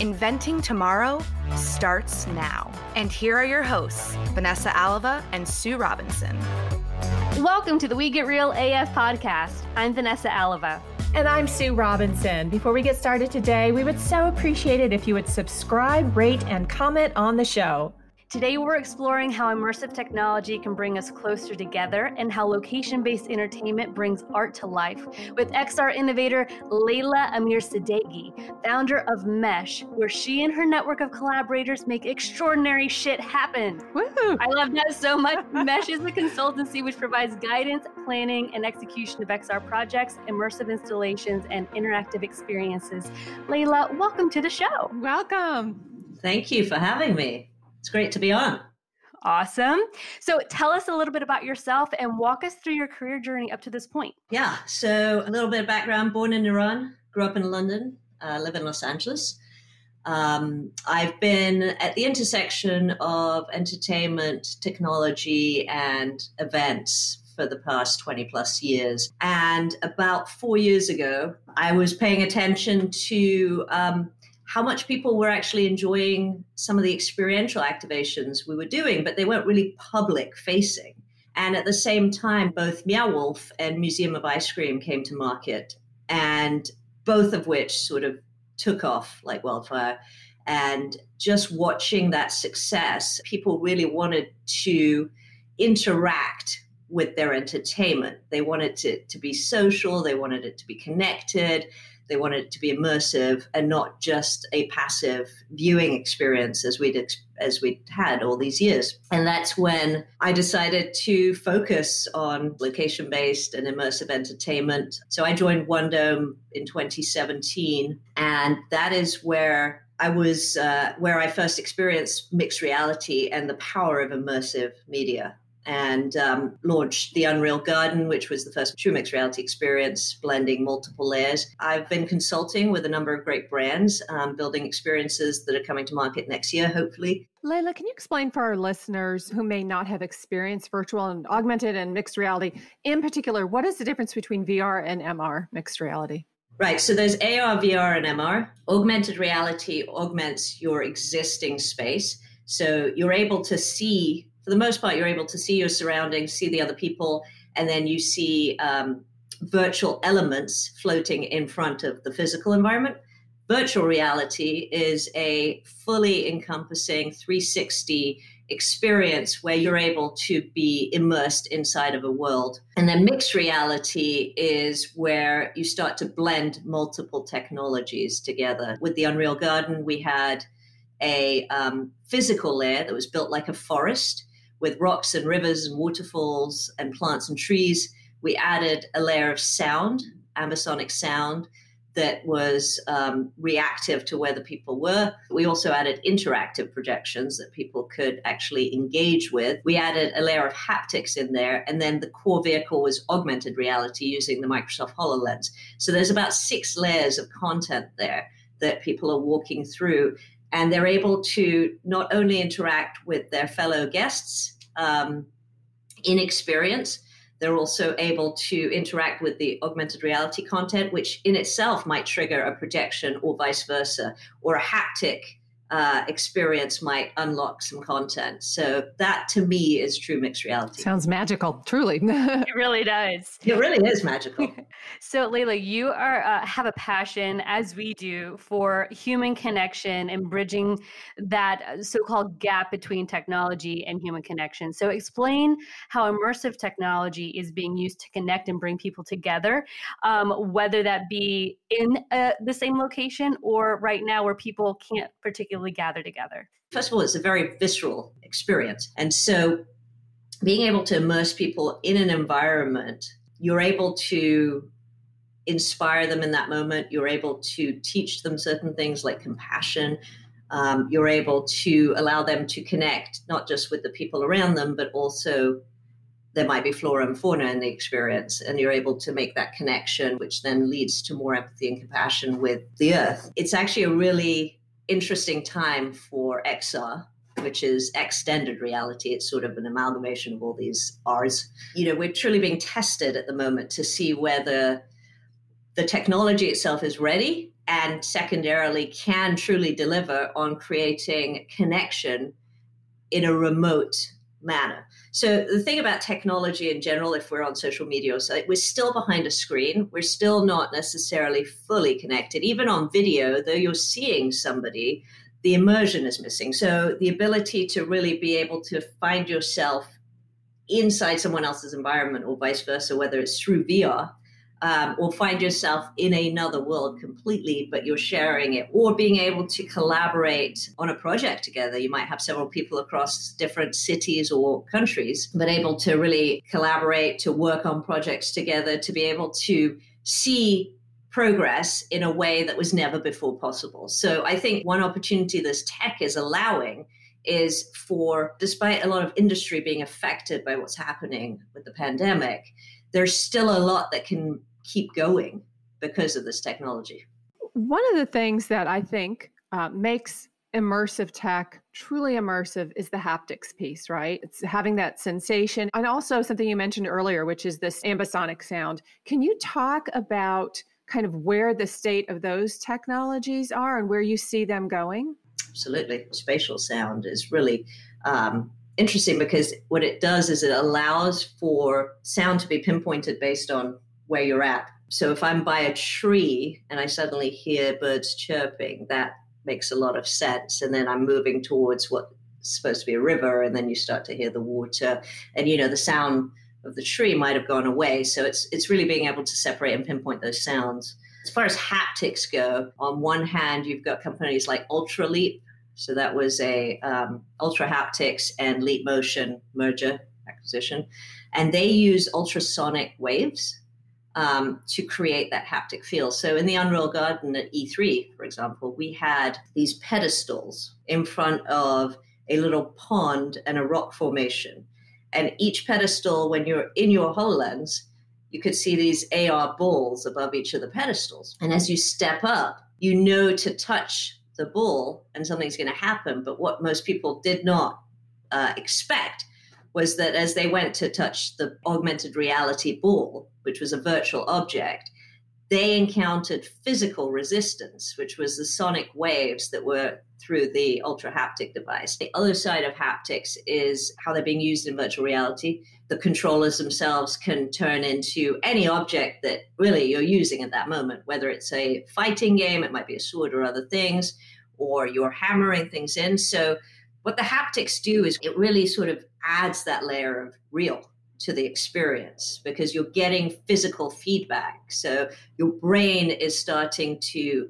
Inventing Tomorrow starts now. And here are your hosts, Vanessa Alava and Sue Robinson. Welcome to the We Get Real AF podcast. I'm Vanessa Alava. And I'm Sue Robinson. Before we get started today, we would so appreciate it if you would subscribe, rate, and comment on the show. Today, we're exploring how immersive technology can bring us closer together and how location based entertainment brings art to life with XR innovator Leila Amirsadeghi, founder of Mesh, where she and her network of collaborators make extraordinary shit happen. Woohoo! I love that so much. Mesh is a consultancy which provides guidance, planning, and execution of XR projects, immersive installations, and interactive experiences. Leila, welcome to the show. Welcome. Thank you for having me. It's great to be on. Awesome. So tell us a little bit about yourself and walk us through your career journey up to this point. Yeah, so a little bit of background born in Iran, grew up in London, uh, live in Los Angeles. Um, I've been at the intersection of entertainment, technology, and events for the past 20 plus years. And about four years ago, I was paying attention to um, how much people were actually enjoying some of the experiential activations we were doing, but they weren't really public facing. And at the same time, both Meow Wolf and Museum of Ice Cream came to market, and both of which sort of took off like wildfire. And just watching that success, people really wanted to interact with their entertainment. They wanted it to be social, they wanted it to be connected, they wanted it to be immersive and not just a passive viewing experience as we'd as we'd had all these years. And that's when I decided to focus on location based and immersive entertainment. So I joined One Dome in 2017, and that is where I was uh, where I first experienced mixed reality and the power of immersive media and um, launched the Unreal Garden, which was the first true mixed reality experience, blending multiple layers. I've been consulting with a number of great brands, um, building experiences that are coming to market next year, hopefully. Leila, can you explain for our listeners who may not have experienced virtual and augmented and mixed reality, in particular, what is the difference between VR and MR mixed reality? Right, so there's AR, VR, and MR. Augmented reality augments your existing space. So you're able to see for the most part, you're able to see your surroundings, see the other people, and then you see um, virtual elements floating in front of the physical environment. Virtual reality is a fully encompassing 360 experience where you're able to be immersed inside of a world. And then mixed reality is where you start to blend multiple technologies together. With the Unreal Garden, we had a um, physical layer that was built like a forest with rocks and rivers and waterfalls and plants and trees. We added a layer of sound, ambisonic sound, that was um, reactive to where the people were. We also added interactive projections that people could actually engage with. We added a layer of haptics in there, and then the core vehicle was augmented reality using the Microsoft HoloLens. So there's about six layers of content there that people are walking through and they're able to not only interact with their fellow guests um, in experience, they're also able to interact with the augmented reality content, which in itself might trigger a projection or vice versa, or a haptic uh, experience might unlock some content. So that to me is true mixed reality. Sounds magical, truly. It really does. It really is magical. So, Leila, you are uh, have a passion, as we do, for human connection and bridging that so-called gap between technology and human connection. So, explain how immersive technology is being used to connect and bring people together, um, whether that be in uh, the same location or right now where people can't particularly gather together. First of all, it's a very visceral experience, and so being able to immerse people in an environment, you're able to inspire them in that moment. You're able to teach them certain things like compassion. Um, you're able to allow them to connect not just with the people around them, but also there might be flora and fauna in the experience. And you're able to make that connection, which then leads to more empathy and compassion with the earth. It's actually a really interesting time for XR which is extended reality. It's sort of an amalgamation of all these R's. You know, we're truly being tested at the moment to see whether the technology itself is ready and secondarily can truly deliver on creating connection in a remote manner. So the thing about technology in general, if we're on social media, or so we're still behind a screen. We're still not necessarily fully connected. Even on video, though you're seeing somebody, the immersion is missing. So the ability to really be able to find yourself inside someone else's environment or vice versa, whether it's through VR um, or find yourself in another world completely, but you're sharing it, or being able to collaborate on a project together. You might have several people across different cities or countries, but able to really collaborate, to work on projects together, to be able to see progress in a way that was never before possible. So I think one opportunity this tech is allowing is for, despite a lot of industry being affected by what's happening with the pandemic, there's still a lot that can keep going because of this technology. One of the things that I think uh, makes immersive tech truly immersive is the haptics piece, right? It's having that sensation. And also something you mentioned earlier, which is this ambisonic sound. Can you talk about kind of where the state of those technologies are and where you see them going? Absolutely. Spatial sound is really um, interesting because what it does is it allows for sound to be pinpointed based on where you're at. So if I'm by a tree and I suddenly hear birds chirping, that makes a lot of sense. And then I'm moving towards what's supposed to be a river, and then you start to hear the water. And you know, the sound of the tree might have gone away. So it's it's really being able to separate and pinpoint those sounds. As far as haptics go, on one hand, you've got companies like Ultraleap. So that was a um, Ultrahaptics and Leap Motion merger acquisition, and they use ultrasonic waves um, to create that haptic feel. So in the Unreal Garden at E3, for example, we had these pedestals in front of a little pond and a rock formation. And each pedestal, when you're in your HoloLens, you could see these AR balls above each of the pedestals. And as you step up, you know to touch the ball and something's going to happen. But what most people did not uh, expect was that as they went to touch the augmented reality ball, which was a virtual object, they encountered physical resistance, which was the sonic waves that were through the ultra haptic device. The other side of haptics is how they're being used in virtual reality. The controllers themselves can turn into any object that really you're using at that moment, whether it's a fighting game, it might be a sword or other things, or you're hammering things in. So, what the haptics do is it really sort of adds that layer of real to the experience because you're getting physical feedback. So your brain is starting to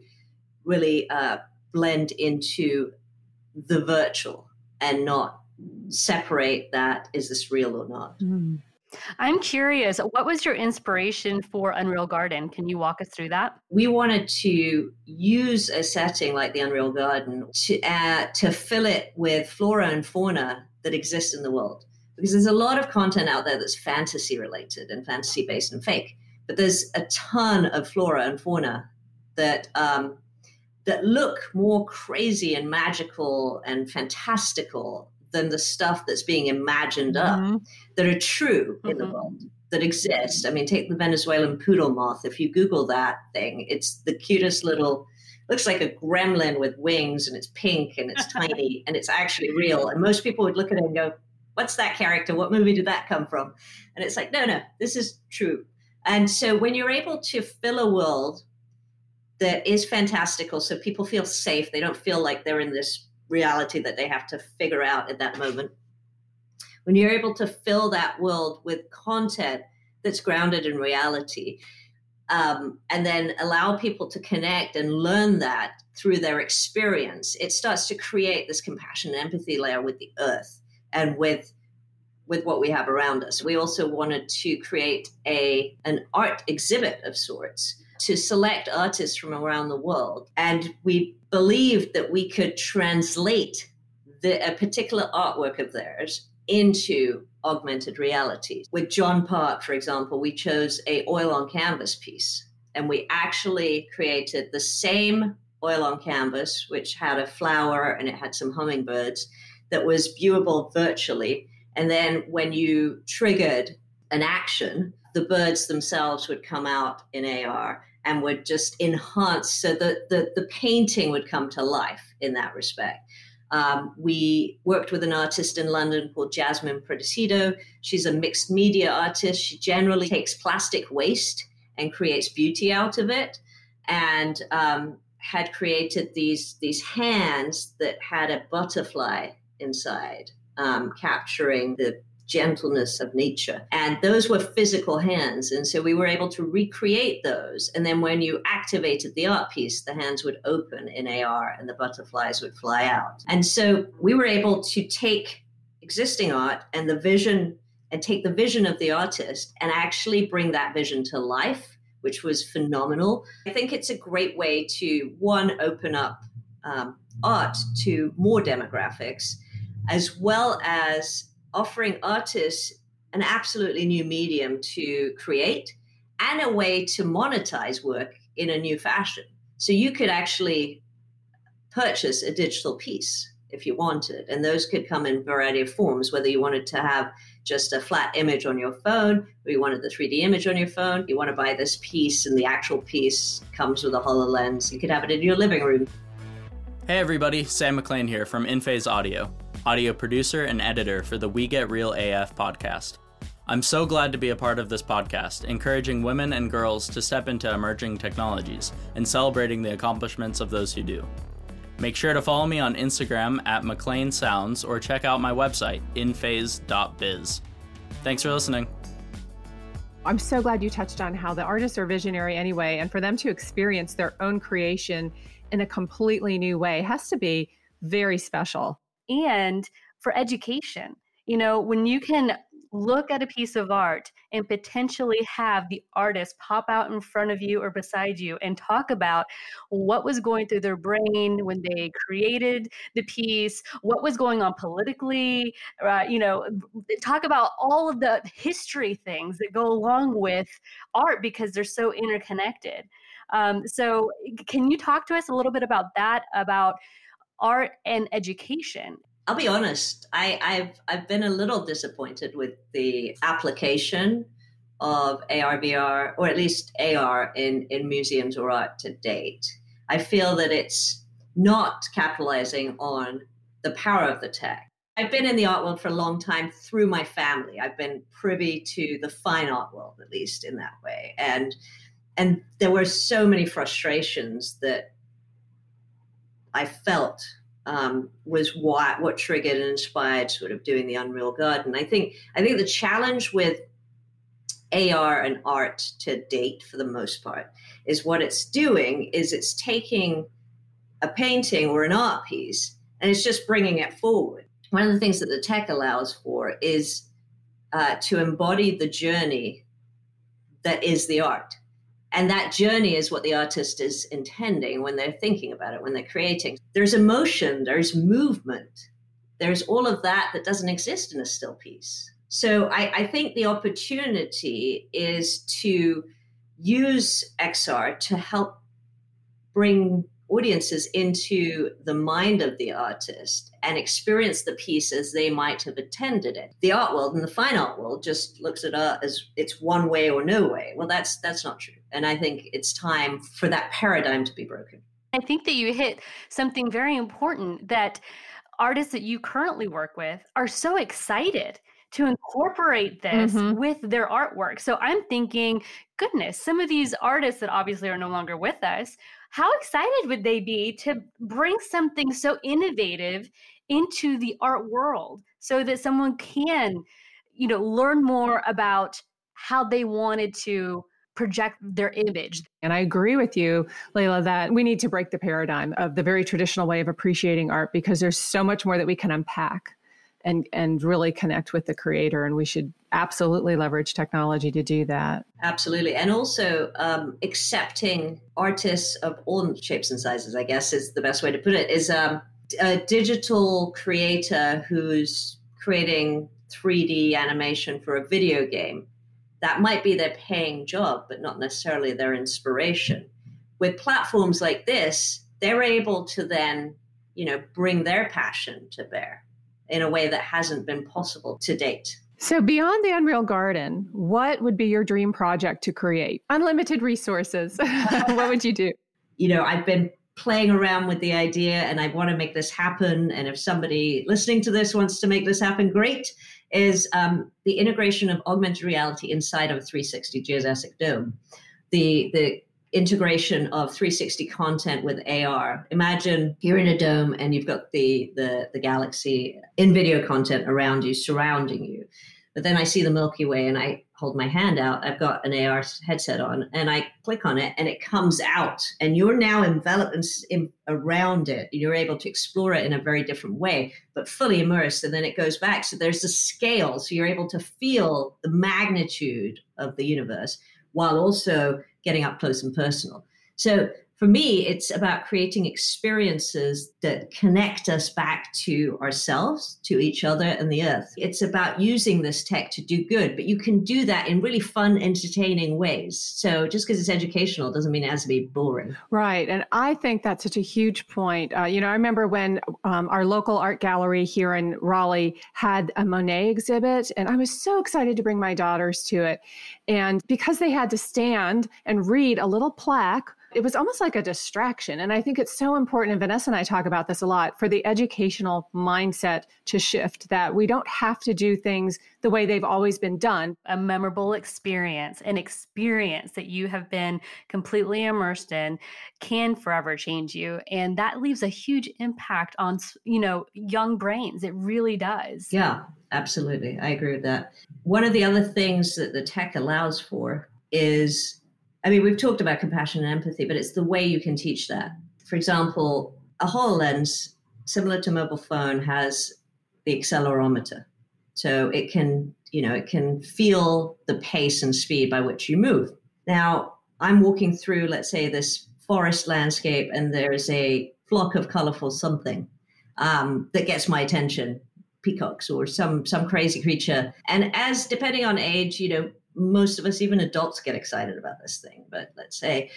really uh, blend into the virtual and not separate that is this real or not. Mm. I'm curious, what was your inspiration for Unreal Garden? Can you walk us through that? We wanted to use a setting like the Unreal Garden to uh, to fill it with flora and fauna that exist in the world because there's a lot of content out there that's fantasy related and fantasy based and fake but there's a ton of flora and fauna that um, that look more crazy and magical and fantastical than the stuff that's being imagined mm-hmm. up that are true in mm-hmm. the world that exist. I mean, take the Venezuelan poodle moth. If you Google that thing, it's the cutest little looks like a gremlin with wings and it's pink and it's tiny and it's actually real. And most people would look at it and go, what's that character? What movie did that come from? And it's like, no, no, this is true. And so when you're able to fill a world that is fantastical, so people feel safe, they don't feel like they're in this reality that they have to figure out at that moment. When you're able to fill that world with content that's grounded in reality, um, and then allow people to connect and learn that through their experience, it starts to create this compassion and empathy layer with the earth and with with what we have around us. We also wanted to create a an art exhibit of sorts to select artists from around the world. And we believed that we could translate the, a particular artwork of theirs into augmented reality. With John Park, for example, we chose a oil on canvas piece and we actually created the same oil on canvas, which had a flower and it had some hummingbirds that was viewable virtually. And then when you triggered an action, the birds themselves would come out in AR and would just enhance so that the, the painting would come to life in that respect. Um, we worked with an artist in London called Jasmine Prodecido. She's a mixed media artist. She generally takes plastic waste and creates beauty out of it, and um, had created these these hands that had a butterfly inside, um, capturing the gentleness of nature. And those were physical hands. And so we were able to recreate those. And then when you activated the art piece, the hands would open in AR and the butterflies would fly out. And so we were able to take existing art and the vision and take the vision of the artist and actually bring that vision to life, which was phenomenal. I think it's a great way to, one, open up um, art to more demographics, as well as offering artists an absolutely new medium to create and a way to monetize work in a new fashion. So you could actually purchase a digital piece if you wanted, and those could come in a variety of forms, whether you wanted to have just a flat image on your phone, or you wanted the 3D image on your phone, you want to buy this piece and the actual piece comes with a HoloLens. You could have it in your living room. Hey everybody, Sam McLean here from InPhase Audio audio producer and editor for the We Get Real AF podcast. I'm so glad to be a part of this podcast, encouraging women and girls to step into emerging technologies and celebrating the accomplishments of those who do. Make sure to follow me on Instagram at McLean Sounds or check out my website, inphase.biz. Thanks for listening. I'm so glad you touched on how the artists are visionary anyway, and for them to experience their own creation in a completely new way has to be very special and for education. You know, when you can look at a piece of art and potentially have the artist pop out in front of you or beside you and talk about what was going through their brain when they created the piece, what was going on politically, uh, you know, talk about all of the history things that go along with art because they're so interconnected. Um, so, can you talk to us a little bit about that? About art and education? I'll be honest. I, have I've been a little disappointed with the application of AR VR, or at least AR in in museums or art to date. I feel that it's not capitalizing on the power of the tech. I've been in the art world for a long time through my family. I've been privy to the fine art world, at least in that way, and and there were so many frustrations that I felt um, was what what triggered and inspired sort of doing the Unreal Garden. I think I think the challenge with AR and art to date, for the most part, is what it's doing is it's taking a painting or an art piece and it's just bringing it forward. One of the things that the tech allows for is uh, to embody the journey that is the art and that journey is what the artist is intending when they're thinking about it when they're creating. There's emotion there's movement. There's all of that that doesn't exist in a still piece. So I, I think the opportunity is to use xr to help bring audiences into the mind of the artist and experience the piece as they might have attended it. The art world and the fine art world just looks at art as it's one way or no way. Well, that's that's not true. And I think it's time for that paradigm to be broken. I think that you hit something very important that artists that you currently work with are so excited to incorporate this mm-hmm. with their artwork. So I'm thinking, goodness, some of these artists that obviously are no longer with us how excited would they be to bring something so innovative into the art world so that someone can you know learn more about how they wanted to project their image. And I agree with you, Leila, that we need to break the paradigm of the very traditional way of appreciating art because there's so much more that we can unpack and and really connect with the creator and we should absolutely leverage technology to do that. Absolutely. And also um, accepting artists of all shapes and sizes i guess is the best way to put it is um, a digital creator who's creating 3d animation for a video game. That might be their paying job but not necessarily their inspiration. With platforms like this they're able to then you know bring their passion to bear in a way that hasn't been possible to date. So, beyond the Unreal Garden, what would be your dream project to create? Unlimited resources. what would you do? You know, I've been playing around with the idea and I want to make this happen. And if somebody listening to this wants to make this happen, great. Is um, the integration of augmented reality inside of a 360 geodesic dome. The, the integration of 360 content with AR. Imagine you're in a dome and you've got the, the, the galaxy in video content around you, surrounding you. But then I see the Milky Way and I hold my hand out. I've got an AR headset on and I click on it and it comes out and you're now enveloped in, in, around it. You're able to explore it in a very different way, but fully immersed. And then it goes back. So there's a scale. So you're able to feel the magnitude of the universe while also getting up close and personal. So for me, it's about creating experiences that connect us back to ourselves, to each other, and the earth. It's about using this tech to do good, but you can do that in really fun, entertaining ways. So just because it's educational doesn't mean it has to be boring. Right. And I think that's such a huge point. Uh, you know, I remember when um, our local art gallery here in Raleigh had a Monet exhibit, and I was so excited to bring my daughters to it. And because they had to stand and read a little plaque it was almost like a distraction. And I think it's so important, and Vanessa and I talk about this a lot, for the educational mindset to shift that we don't have to do things the way they've always been done. A memorable experience, an experience that you have been completely immersed in can forever change you. And that leaves a huge impact on, you know, young brains. It really does. Yeah, absolutely. I agree with that. One of the other things that the tech allows for is I mean, we've talked about compassion and empathy, but it's the way you can teach that. For example, a HoloLens, similar to mobile phone, has the accelerometer. So it can, you know, it can feel the pace and speed by which you move. Now, I'm walking through, let's say, this forest landscape, and there's a flock of colorful something um, that gets my attention peacocks or some some crazy creature and as depending on age you know most of us, even adults, get excited about this thing. But let's say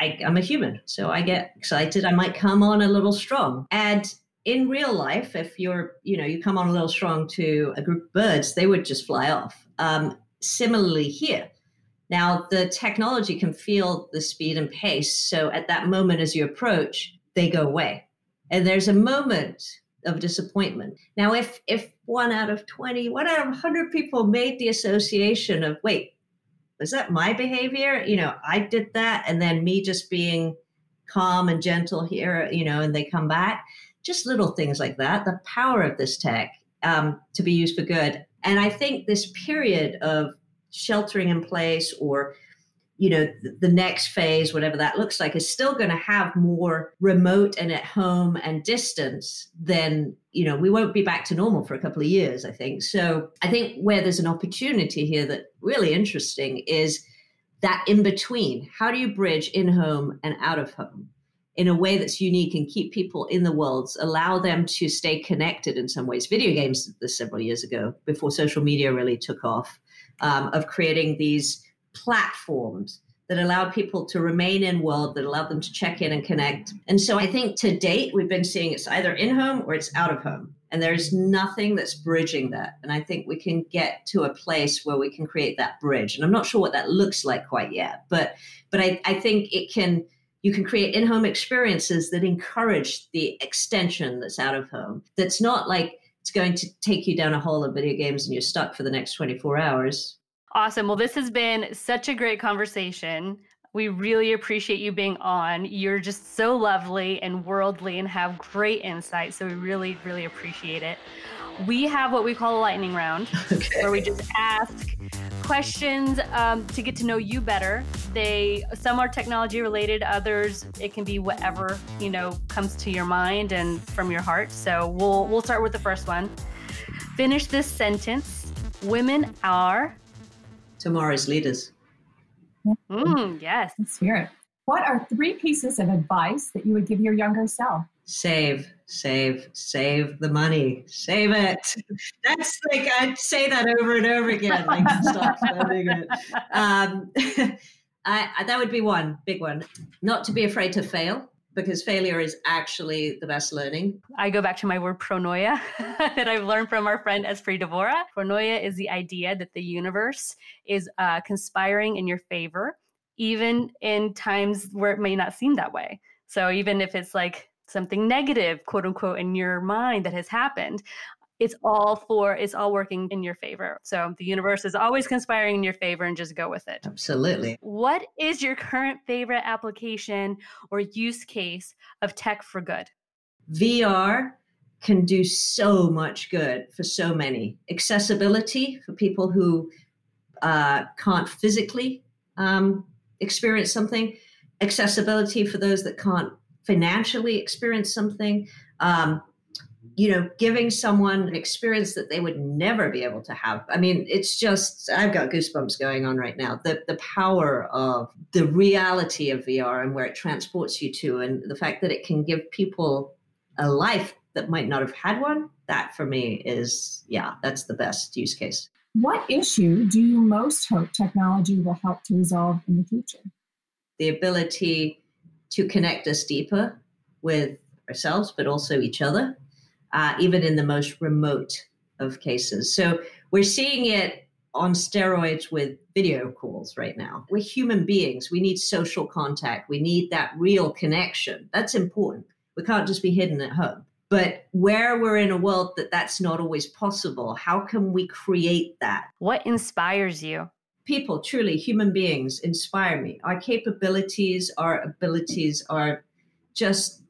I, I'm a human, so I get excited. I might come on a little strong. And in real life, if you're, you know, you come on a little strong to a group of birds, they would just fly off. Um, similarly, here. Now, the technology can feel the speed and pace. So at that moment, as you approach, they go away. And there's a moment of disappointment. Now, if if one out of 20, one out of 100 people made the association of, wait, was that my behavior? You know, I did that, and then me just being calm and gentle here, you know, and they come back. Just little things like that. The power of this tech um, to be used for good. And I think this period of sheltering in place or you know the next phase whatever that looks like is still going to have more remote and at home and distance than you know we won't be back to normal for a couple of years i think. So i think where there's an opportunity here that really interesting is that in between. How do you bridge in home and out of home in a way that's unique and keep people in the worlds allow them to stay connected in some ways? Video games this several years ago before social media really took off um, of creating these platforms that allowed people to remain in world that allowed them to check in and connect. And so i think to date we've been seeing it's either in home or it's out of home. And there's nothing that's bridging that. And i think we can get to a place where we can create that bridge. And i'm not sure what that looks like quite yet but but i, I think it can you can create in-home experiences that encourage the extension that's out of home. That's not like it's going to take you down a hole of video games and you're stuck for the next 24 hours Awesome. Well, this has been such a great conversation. We really appreciate you being on. You're just so lovely and worldly and have great insight. So we really, really appreciate it. We have what we call a lightning round, okay. where we just ask questions um, to get to know you better. They some are technology related, others it can be whatever you know comes to your mind and from your heart. So we'll we'll start with the first one. Finish this sentence. Women are. Tomorrow's leaders. Mm, yes. Let's. What are three pieces of advice that you would give your younger self? Save, save, save the money. Save it. That's like I'd say that over and over again. Like stop spending it. Um, I, I, that would be one big one. Not to be afraid to fail because failure is actually the best learning. I go back to my word pronoia that I've learned from our friend Espree Devora. Pronoia is the idea that the universe is uh, conspiring in your favor, even in times where it may not seem that way. So even if it's like something negative, quote unquote, in your mind that has happened, it's all for it's all working in your favor. So the universe is always conspiring in your favor and just go with it. Absolutely. What is your current favorite application or use case of tech for good? VR can do so much good for so many. Accessibility for people who uh, can't physically um, experience something, accessibility for those that can't financially experience something. Um, you know, giving someone an experience that they would never be able to have. I mean, it's just, I've got goosebumps going on right now. The, the power of the reality of VR and where it transports you to, and the fact that it can give people a life that might not have had one, that for me is, yeah, that's the best use case. What issue do you most hope technology will help to resolve in the future? The ability to connect us deeper with ourselves, but also each other uh, even in the most remote of cases. So we're seeing it on steroids with video calls right now. We're human beings. We need social contact. We need that real connection. That's important. We can't just be hidden at home. But where we're in a world that that's not always possible, how can we create that? What inspires you? People, truly, human beings inspire me. Our capabilities, our abilities are just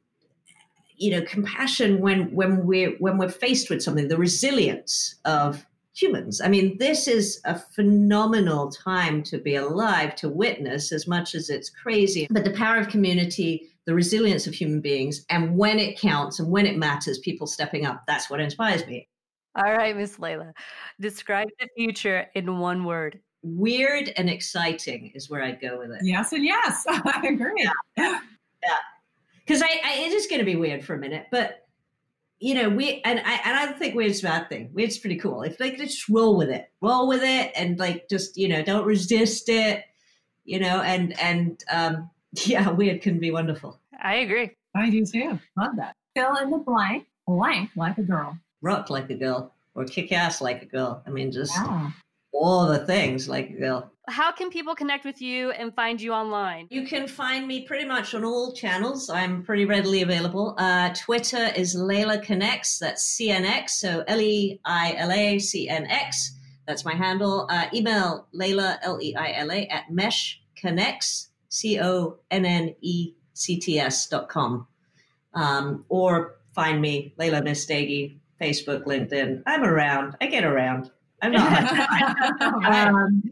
you know compassion when when we're when we're faced with something the resilience of humans. I mean this is a phenomenal time to be alive to witness as much as it's crazy. But the power of community the resilience of human beings and when it counts and when it matters people stepping up that's what inspires me. All right miss leila describe the future in one word. Weird and exciting is where i'd go with it. Yes and yes. I agree. Yeah, yeah because I, I, it is going to be weird for a minute, but you know, we and I and I don't think weird's a bad thing. Weird's pretty cool. If like just roll with it, roll with it, and like just you know, don't resist it. You know, and and um, yeah, weird can be wonderful. I agree. I do too. Love that. Fill in the blank. Blank like a girl. Rock like a girl, or kick ass like a girl. I mean, just yeah. All the things like a girl how can people connect with you and find you online? You can find me pretty much on all channels. I'm pretty readily available. Uh, Twitter is Leila Connects. That's CNX. So L E I L A C N X. That's my handle. Uh, email Leila, L E I L A, at Mesh Connects, C O N N E C T S dot com. Um, or find me, Leila Amirsadeghi, Facebook, LinkedIn. I'm around. I get around. I'm not. um,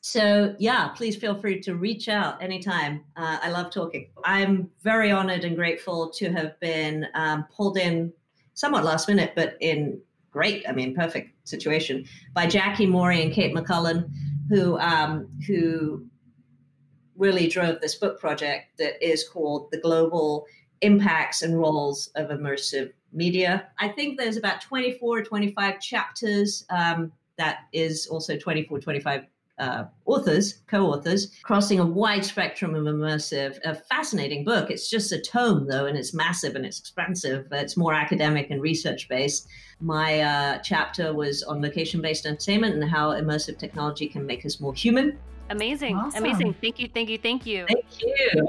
so, yeah, please feel free to reach out anytime. Uh, I love talking. I'm very honored and grateful to have been um, pulled in somewhat last minute, but in great, I mean, perfect situation by Jackie Morie and Kate McCallum, who, um, who really drove this book project that is called The Global Impacts and Roles of Immersive Media. I think there's about 24 or 25 chapters. Um, that is also 24, 25 uh, authors, co-authors, crossing a wide spectrum of immersive, a fascinating book. It's just a tome though, and it's massive and it's expensive. But it's more academic and research based. My uh, chapter was on location-based entertainment and how immersive technology can make us more human. Amazing, awesome. amazing. Thank you, thank you, thank you. Thank you.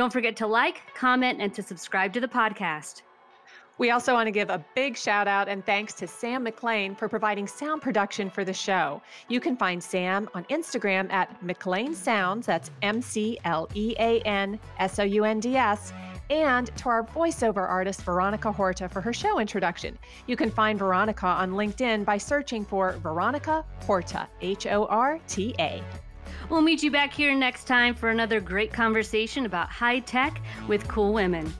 Don't forget to like, comment, and to subscribe to the podcast. We also want to give a big shout out and thanks to Sam McLean for providing sound production for the show. You can find Sam on Instagram at McLean Sounds, that's M C L E A N S O U N D S, and to our voiceover artist Veronica Horta for her show introduction. You can find Veronica on LinkedIn by searching for Veronica Horta, H O R T A. We'll meet you back here next time for another great conversation about high tech with cool women.